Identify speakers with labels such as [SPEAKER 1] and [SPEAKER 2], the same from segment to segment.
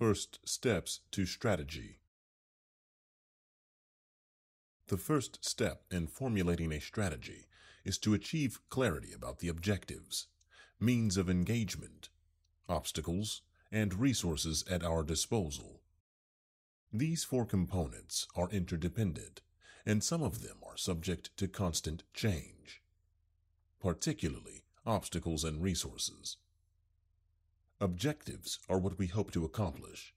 [SPEAKER 1] First Steps to Strategy The first step in formulating a strategy is to achieve clarity about the objectives, means of engagement, obstacles, and resources at our disposal. These four components are interdependent, and some of them are subject to constant change, particularly obstacles and resources. Objectives are what we hope to accomplish.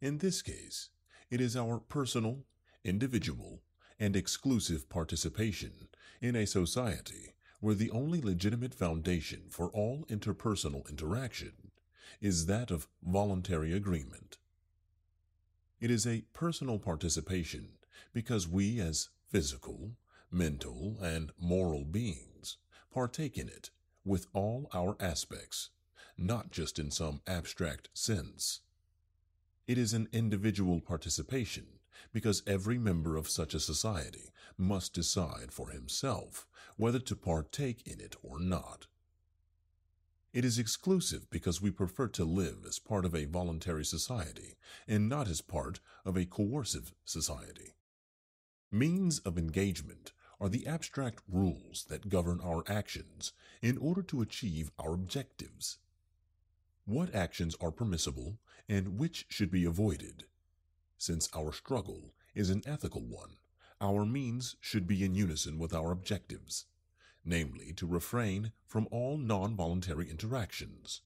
[SPEAKER 1] In this case, it is our personal, individual, and exclusive participation in a society where the only legitimate foundation for all interpersonal interaction is that of voluntary agreement. It is a personal participation because we, as physical, mental, and moral beings, partake in it with all our aspects, not just in some abstract sense. It is an individual participation because every member of such a society must decide for himself whether to partake in it or not. It is exclusive because we prefer to live as part of a voluntary society and not as part of a coercive society. Means of engagement are the abstract rules that govern our actions in order to achieve our objectives. What actions are permissible and which should be avoided? Since our struggle is an ethical one, our means should be in unison with our objectives, namely to refrain from all non-voluntary interactions.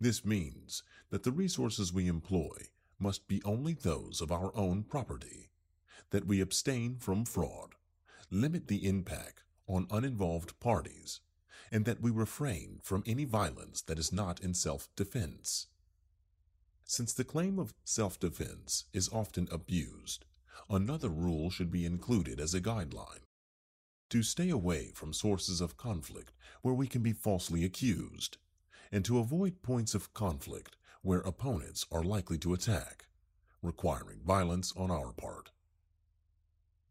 [SPEAKER 1] This means that the resources we employ must be only those of our own property, that we abstain from fraud, limit the impact on uninvolved parties, and that we refrain from any violence that is not in self-defense. Since the claim of self-defense is often abused, another rule should be included as a guideline. To stay away from sources of conflict where we can be falsely accused, and to avoid points of conflict where opponents are likely to attack, requiring violence on our part.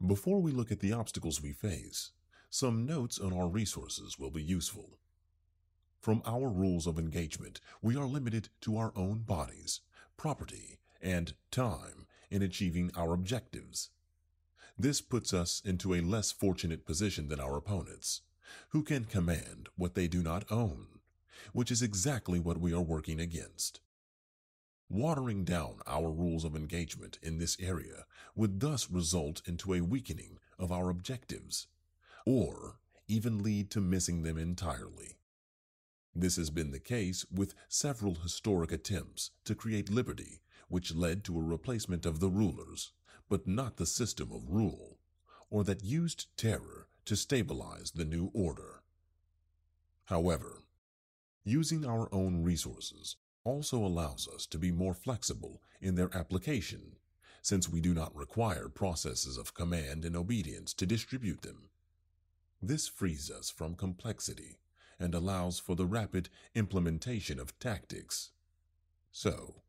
[SPEAKER 1] Before we look at the obstacles we face, some notes on our resources will be useful. From our rules of engagement, we are limited to our own bodies, property, and time in achieving our objectives. This puts us into a less fortunate position than our opponents, who can command what they do not own, which is exactly what we are working against. Watering down our rules of engagement in this area would thus result into a weakening of our objectives, or even lead to missing them entirely. This has been the case with several historic attempts to create liberty, which led to a replacement of the rulers, but not the system of rule, or that used terror to stabilize the new order. However, using our own resources also allows us to be more flexible in their application, since we do not require processes of command and obedience to distribute them. This frees us from complexity and allows for the rapid implementation of tactics. So,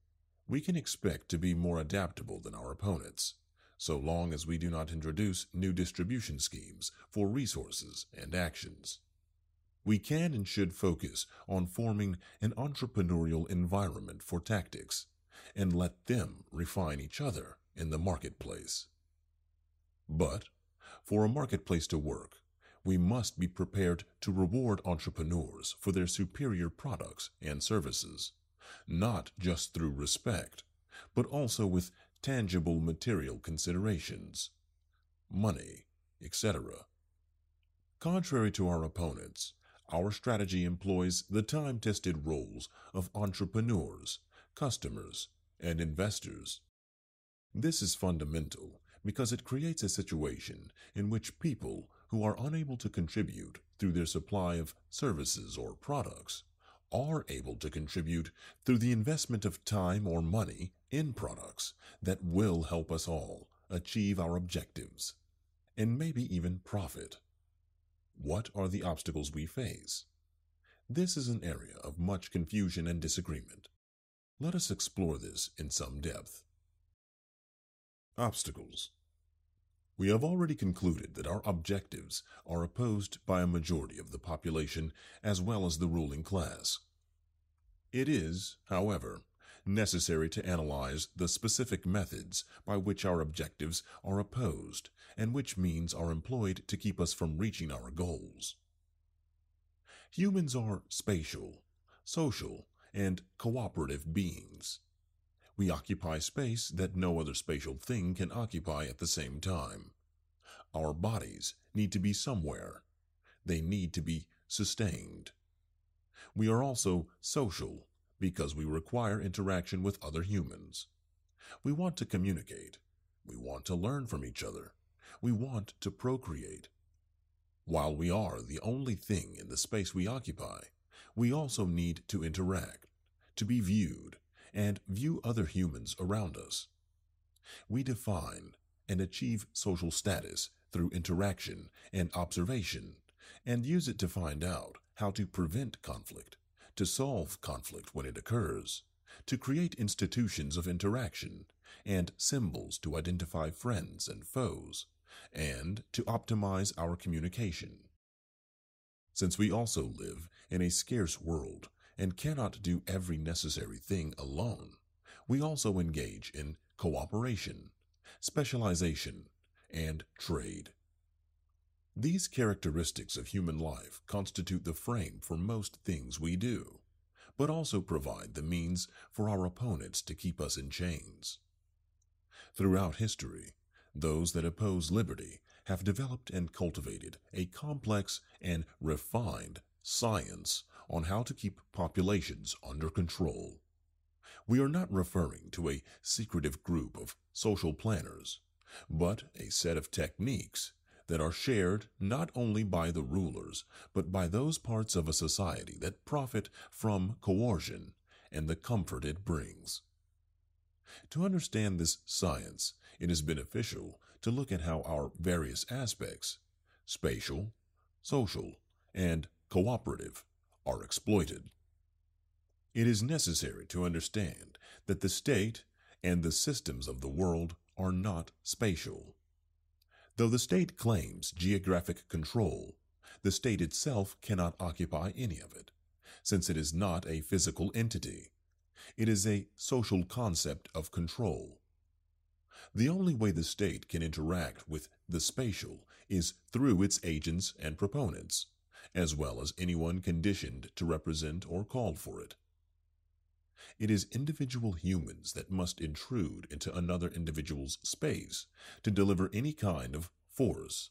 [SPEAKER 1] we can expect to be more adaptable than our opponents, so long as we do not introduce new distribution schemes for resources and actions. We can and should focus on forming an entrepreneurial environment for tactics and let them refine each other in the marketplace. But for a marketplace to work, we must be prepared to reward entrepreneurs for their superior products and services, not just through respect, but also with tangible material considerations, money, etc. Contrary to our opponents, our strategy employs the time-tested roles of entrepreneurs, customers, and investors. This is fundamental because it creates a situation in which people who are unable to contribute through their supply of services or products are able to contribute through the investment of time or money in products that will help us all achieve our objectives and maybe even profit. What are the obstacles we face? This is an area of much confusion and disagreement. Let us explore this in some depth. Obstacles. We have already concluded that our objectives are opposed by a majority of the population as well as the ruling class. It is, however, necessary to analyze the specific methods by which our objectives are opposed and which means are employed to keep us from reaching our goals. Humans are spatial, social, and cooperative beings. We occupy space that no other spatial thing can occupy at the same time. Our bodies need to be somewhere. They need to be sustained. We are also social because we require interaction with other humans. We want to communicate. We want to learn from each other. We want to procreate. While we are the only thing in the space we occupy, we also need to interact, to be viewed, and view other humans around us. We define and achieve social status through interaction and observation, and use it to find out how to prevent conflict, to solve conflict when it occurs, to create institutions of interaction, and symbols to identify friends and foes, and to optimize our communication. Since we also live in a scarce world and cannot do every necessary thing alone, we also engage in cooperation, specialization, and trade. These characteristics of human life constitute the frame for most things we do, but also provide the means for our opponents to keep us in chains. Throughout history, those that oppose liberty have developed and cultivated a complex and refined science on how to keep populations under control. We are not referring to a secretive group of social planners, but a set of techniques that are shared not only by the rulers, but by those parts of a society that profit from coercion and the comfort it brings. To understand this science, it is beneficial to look at how our various aspects, spatial, social, and cooperative, are exploited. It is necessary to understand that the state and the systems of the world are not spatial. Though the state claims geographic control, the state itself cannot occupy any of it, since it is not a physical entity. It is a social concept of control. The only way the state can interact with the spatial is through its agents and proponents, as well as anyone conditioned to represent or call for it. It is individual humans that must intrude into another individual's space to deliver any kind of force,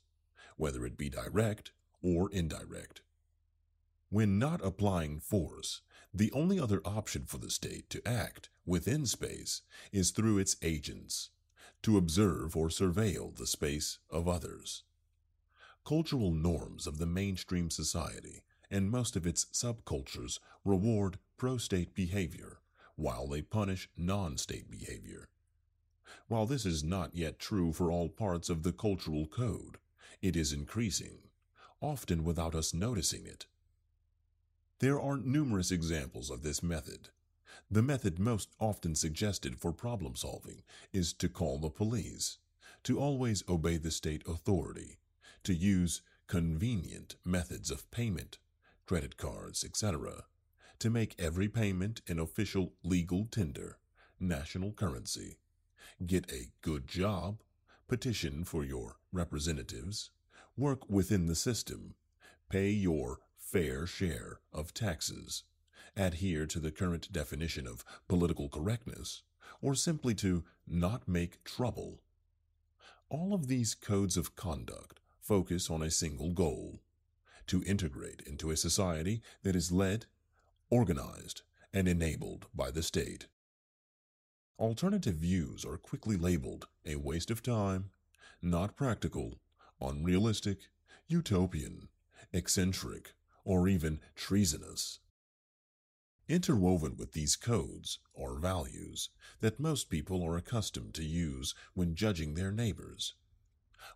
[SPEAKER 1] whether it be direct or indirect. When not applying force, the only other option for the state to act within space is through its agents, to observe or surveil the space of others. Cultural norms of the mainstream society and most of its subcultures reward pro state behavior while they punish non state behavior. While this is not yet true for all parts of the cultural code, it is increasing, often without us noticing it. There are numerous examples of this method. The method most often suggested for problem solving is to call the police, to always obey the state authority, to use convenient methods of payment, credit cards, etc., to make every payment an official legal tender, national currency, get a good job, petition for your representatives, work within the system, pay your fair share of taxes, adhere to the current definition of political correctness, or simply to not make trouble. All of these codes of conduct focus on a single goal to integrate into a society that is led organized, and enabled by the state. Alternative views are quickly labeled a waste of time, not practical, unrealistic, utopian, eccentric, or even treasonous. Interwoven with these codes are values that most people are accustomed to use when judging their neighbors.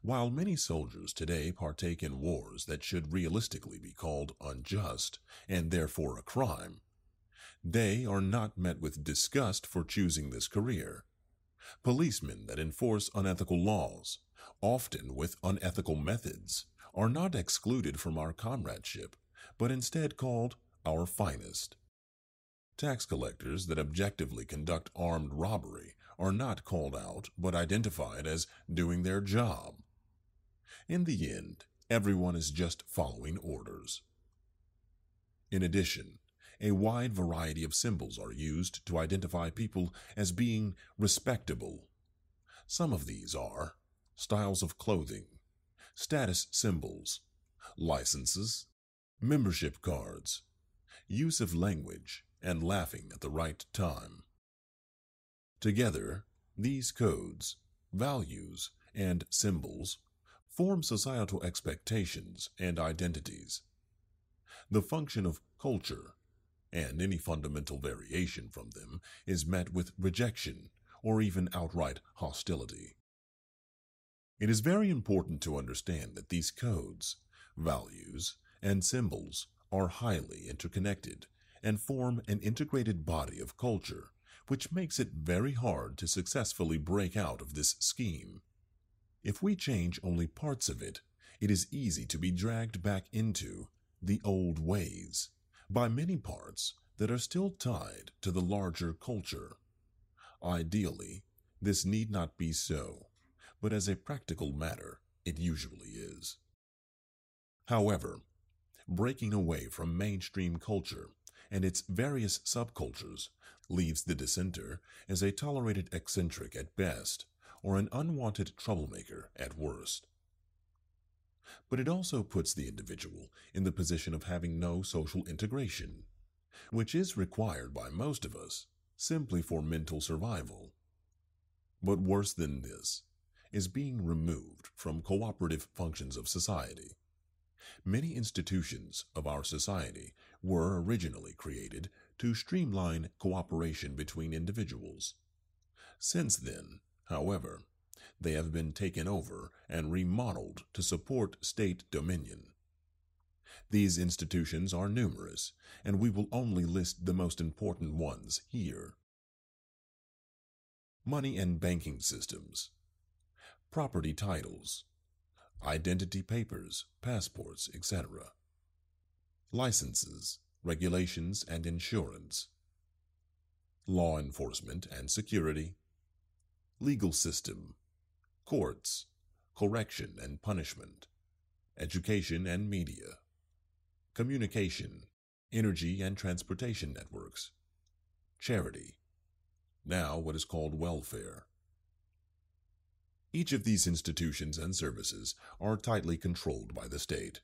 [SPEAKER 1] While many soldiers today partake in wars that should realistically be called unjust and therefore a crime, they are not met with disgust for choosing this career. Policemen that enforce unethical laws, often with unethical methods, are not excluded from our comradeship, but instead called our finest. Tax collectors that objectively conduct armed robbery are not called out but identified as doing their job. In the end, everyone is just following orders. In addition, a wide variety of symbols are used to identify people as being respectable. Some of these are styles of clothing, status symbols, licenses, membership cards, use of language, and laughing at the right time. Together, these codes, values, and symbols form societal expectations and identities. The function of culture, and any fundamental variation from them, is met with rejection or even outright hostility. It is very important to understand that these codes, values, and symbols are highly interconnected and form an integrated body of culture, which makes it very hard to successfully break out of this scheme. If we change only parts of it, it is easy to be dragged back into the old ways by many parts that are still tied to the larger culture. Ideally, this need not be so, but as a practical matter, it usually is. However, breaking away from mainstream culture and its various subcultures leaves the dissenter as a tolerated eccentric at best or an unwanted troublemaker at worst. But it also puts the individual in the position of having no social integration, which is required by most of us simply for mental survival. But worse than this is being removed from cooperative functions of society. Many institutions of our society were originally created to streamline cooperation between individuals. Since then, however, they have been taken over and remodeled to support state dominion. These institutions are numerous, and we will only list the most important ones here. Money and banking systems, property titles, identity papers, passports, etc., licenses, regulations, and insurance, law enforcement and security, legal system, courts, correction and punishment, education and media, communication, energy and transportation networks, charity, now what is called welfare. Each of these institutions and services are tightly controlled by the state.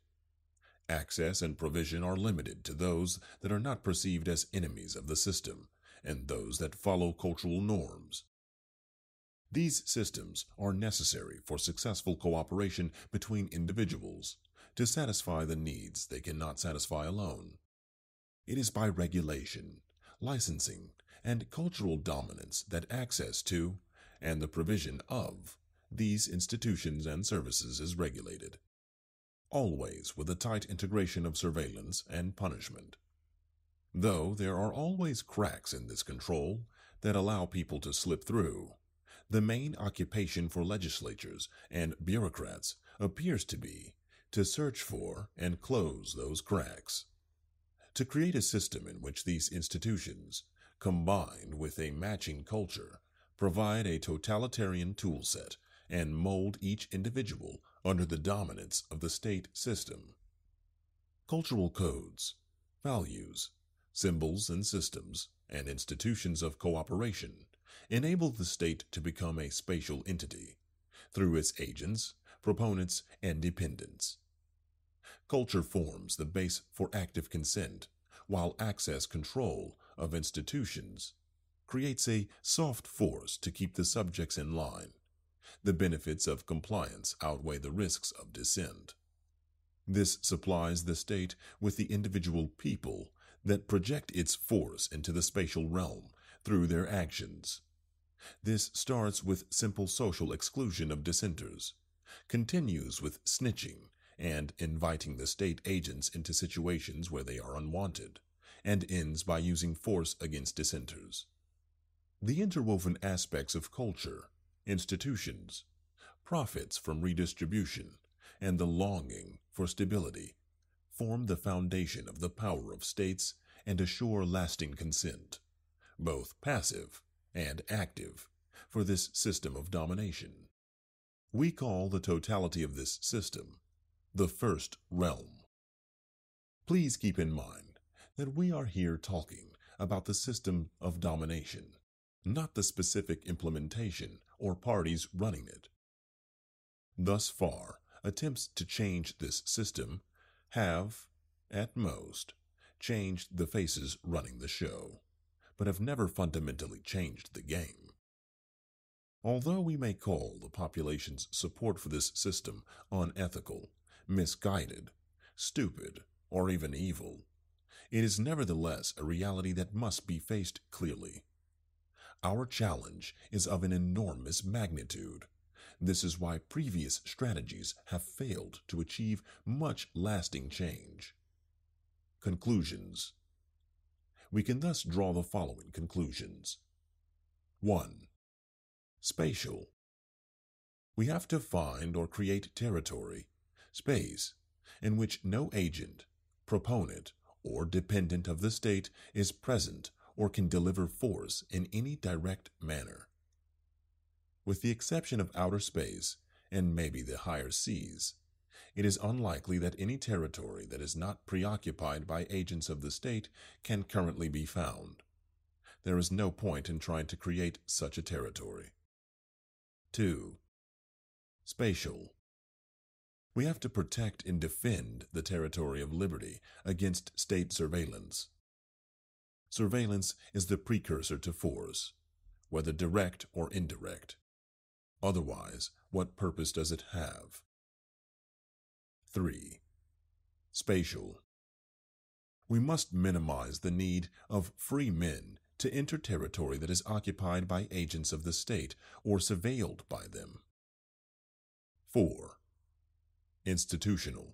[SPEAKER 1] Access and provision are limited to those that are not perceived as enemies of the system and those that follow cultural norms. These systems are necessary for successful cooperation between individuals to satisfy the needs they cannot satisfy alone. It is by regulation, licensing, and cultural dominance that access to, and the provision of, these institutions and services is regulated, always with a tight integration of surveillance and punishment. Though there are always cracks in this control that allow people to slip through, the main occupation for legislatures and bureaucrats appears to be to search for and close those cracks. To create a system in which these institutions, combined with a matching culture, provide a totalitarian toolset and mold each individual under the dominance of the state system. Cultural codes, values, symbols and systems, and institutions of cooperation enable the state to become a spatial entity through its agents, proponents, and dependents. Culture forms the base for active consent, while access control of institutions creates a soft force to keep the subjects in line. The benefits of compliance outweigh the risks of dissent. This supplies the state with the individual people that project its force into the spatial realm through their actions. This starts with simple social exclusion of dissenters, continues with snitching and inviting the state agents into situations where they are unwanted, and ends by using force against dissenters. The interwoven aspects of culture, institutions, profits from redistribution, and the longing for stability form the foundation of the power of states and assure lasting consent, both passive and active, for this system of domination. We call the totality of this system the first realm. Please keep in mind that we are here talking about the system of domination, not the specific implementation or parties running it. Thus far, attempts to change this system have, at most, changed the faces running the show, but have never fundamentally changed the game. Although we may call the population's support for this system unethical, misguided, stupid, or even evil, it is nevertheless a reality that must be faced clearly. Our challenge is of an enormous magnitude. This is why previous strategies have failed to achieve much lasting change. Conclusions We can thus draw the following conclusions 1. Spatial. We have to find or create territory, space, in which no agent, proponent, or dependent of the state is present or can deliver force in any direct manner. With the exception of outer space and maybe the higher seas, it is unlikely that any territory that is not preoccupied by agents of the state can currently be found. There is no point in trying to create such a territory. 2. Spatial. We have to protect and defend the territory of liberty against state surveillance. Surveillance is the precursor to force, whether direct or indirect. Otherwise, what purpose does it have? 3. Spatial. We must minimize the need of free men to enter territory that is occupied by agents of the state or surveilled by them. 4. Institutional.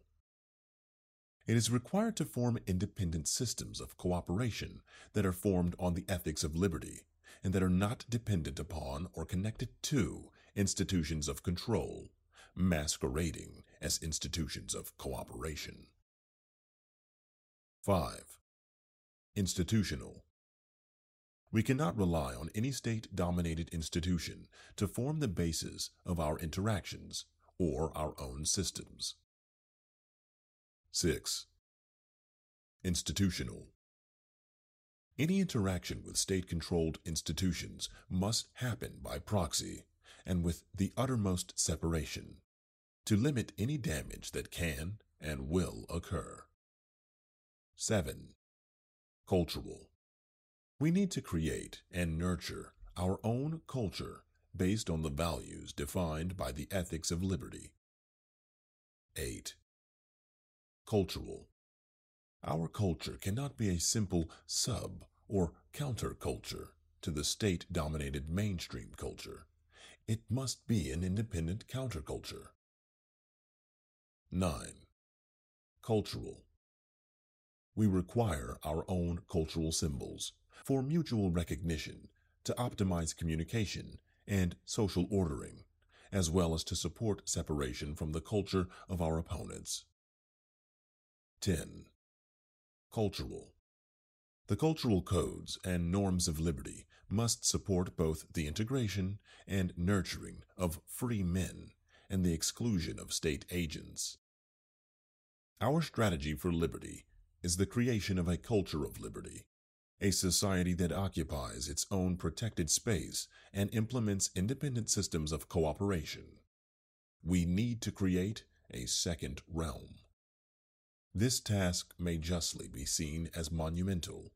[SPEAKER 1] It is required to form independent systems of cooperation that are formed on the ethics of liberty and that are not dependent upon or connected to institutions of control, masquerading as institutions of cooperation. 5. Institutional. We cannot rely on any state dominated institution to form the basis of our interactions or our own systems. 6. Institutional. Any interaction with state controlled institutions must happen by proxy and with the uttermost separation to limit any damage that can and will occur. 7. Cultural. We need to create and nurture our own culture based on the values defined by the ethics of liberty. 8. Cultural. Our culture cannot be a simple sub or counterculture to the state dominated mainstream culture. It must be an independent counterculture. 9. Cultural. We require our own cultural symbols for mutual recognition, to optimize communication and social ordering, as well as to support separation from the culture of our opponents. 10. Cultural. The cultural codes and norms of liberty must support both the integration and nurturing of free men and the exclusion of state agents. Our strategy for liberty is the creation of a culture of liberty a society that occupies its own protected space and implements independent systems of cooperation. We need to create a second realm. This task may justly be seen as monumental,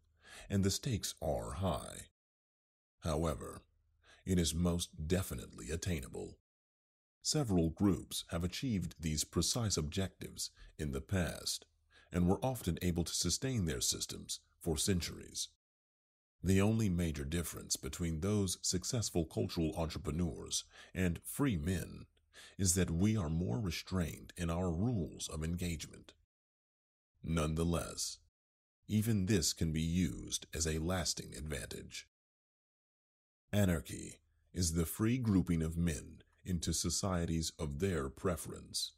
[SPEAKER 1] and the stakes are high. However, it is most definitely attainable. Several groups have achieved these precise objectives in the past and were often able to sustain their systems for centuries. The only major difference between those successful cultural entrepreneurs and free men is that we are more restrained in our rules of engagement. Nonetheless, even this can be used as a lasting advantage. Anarchy is the free grouping of men into societies of their preference.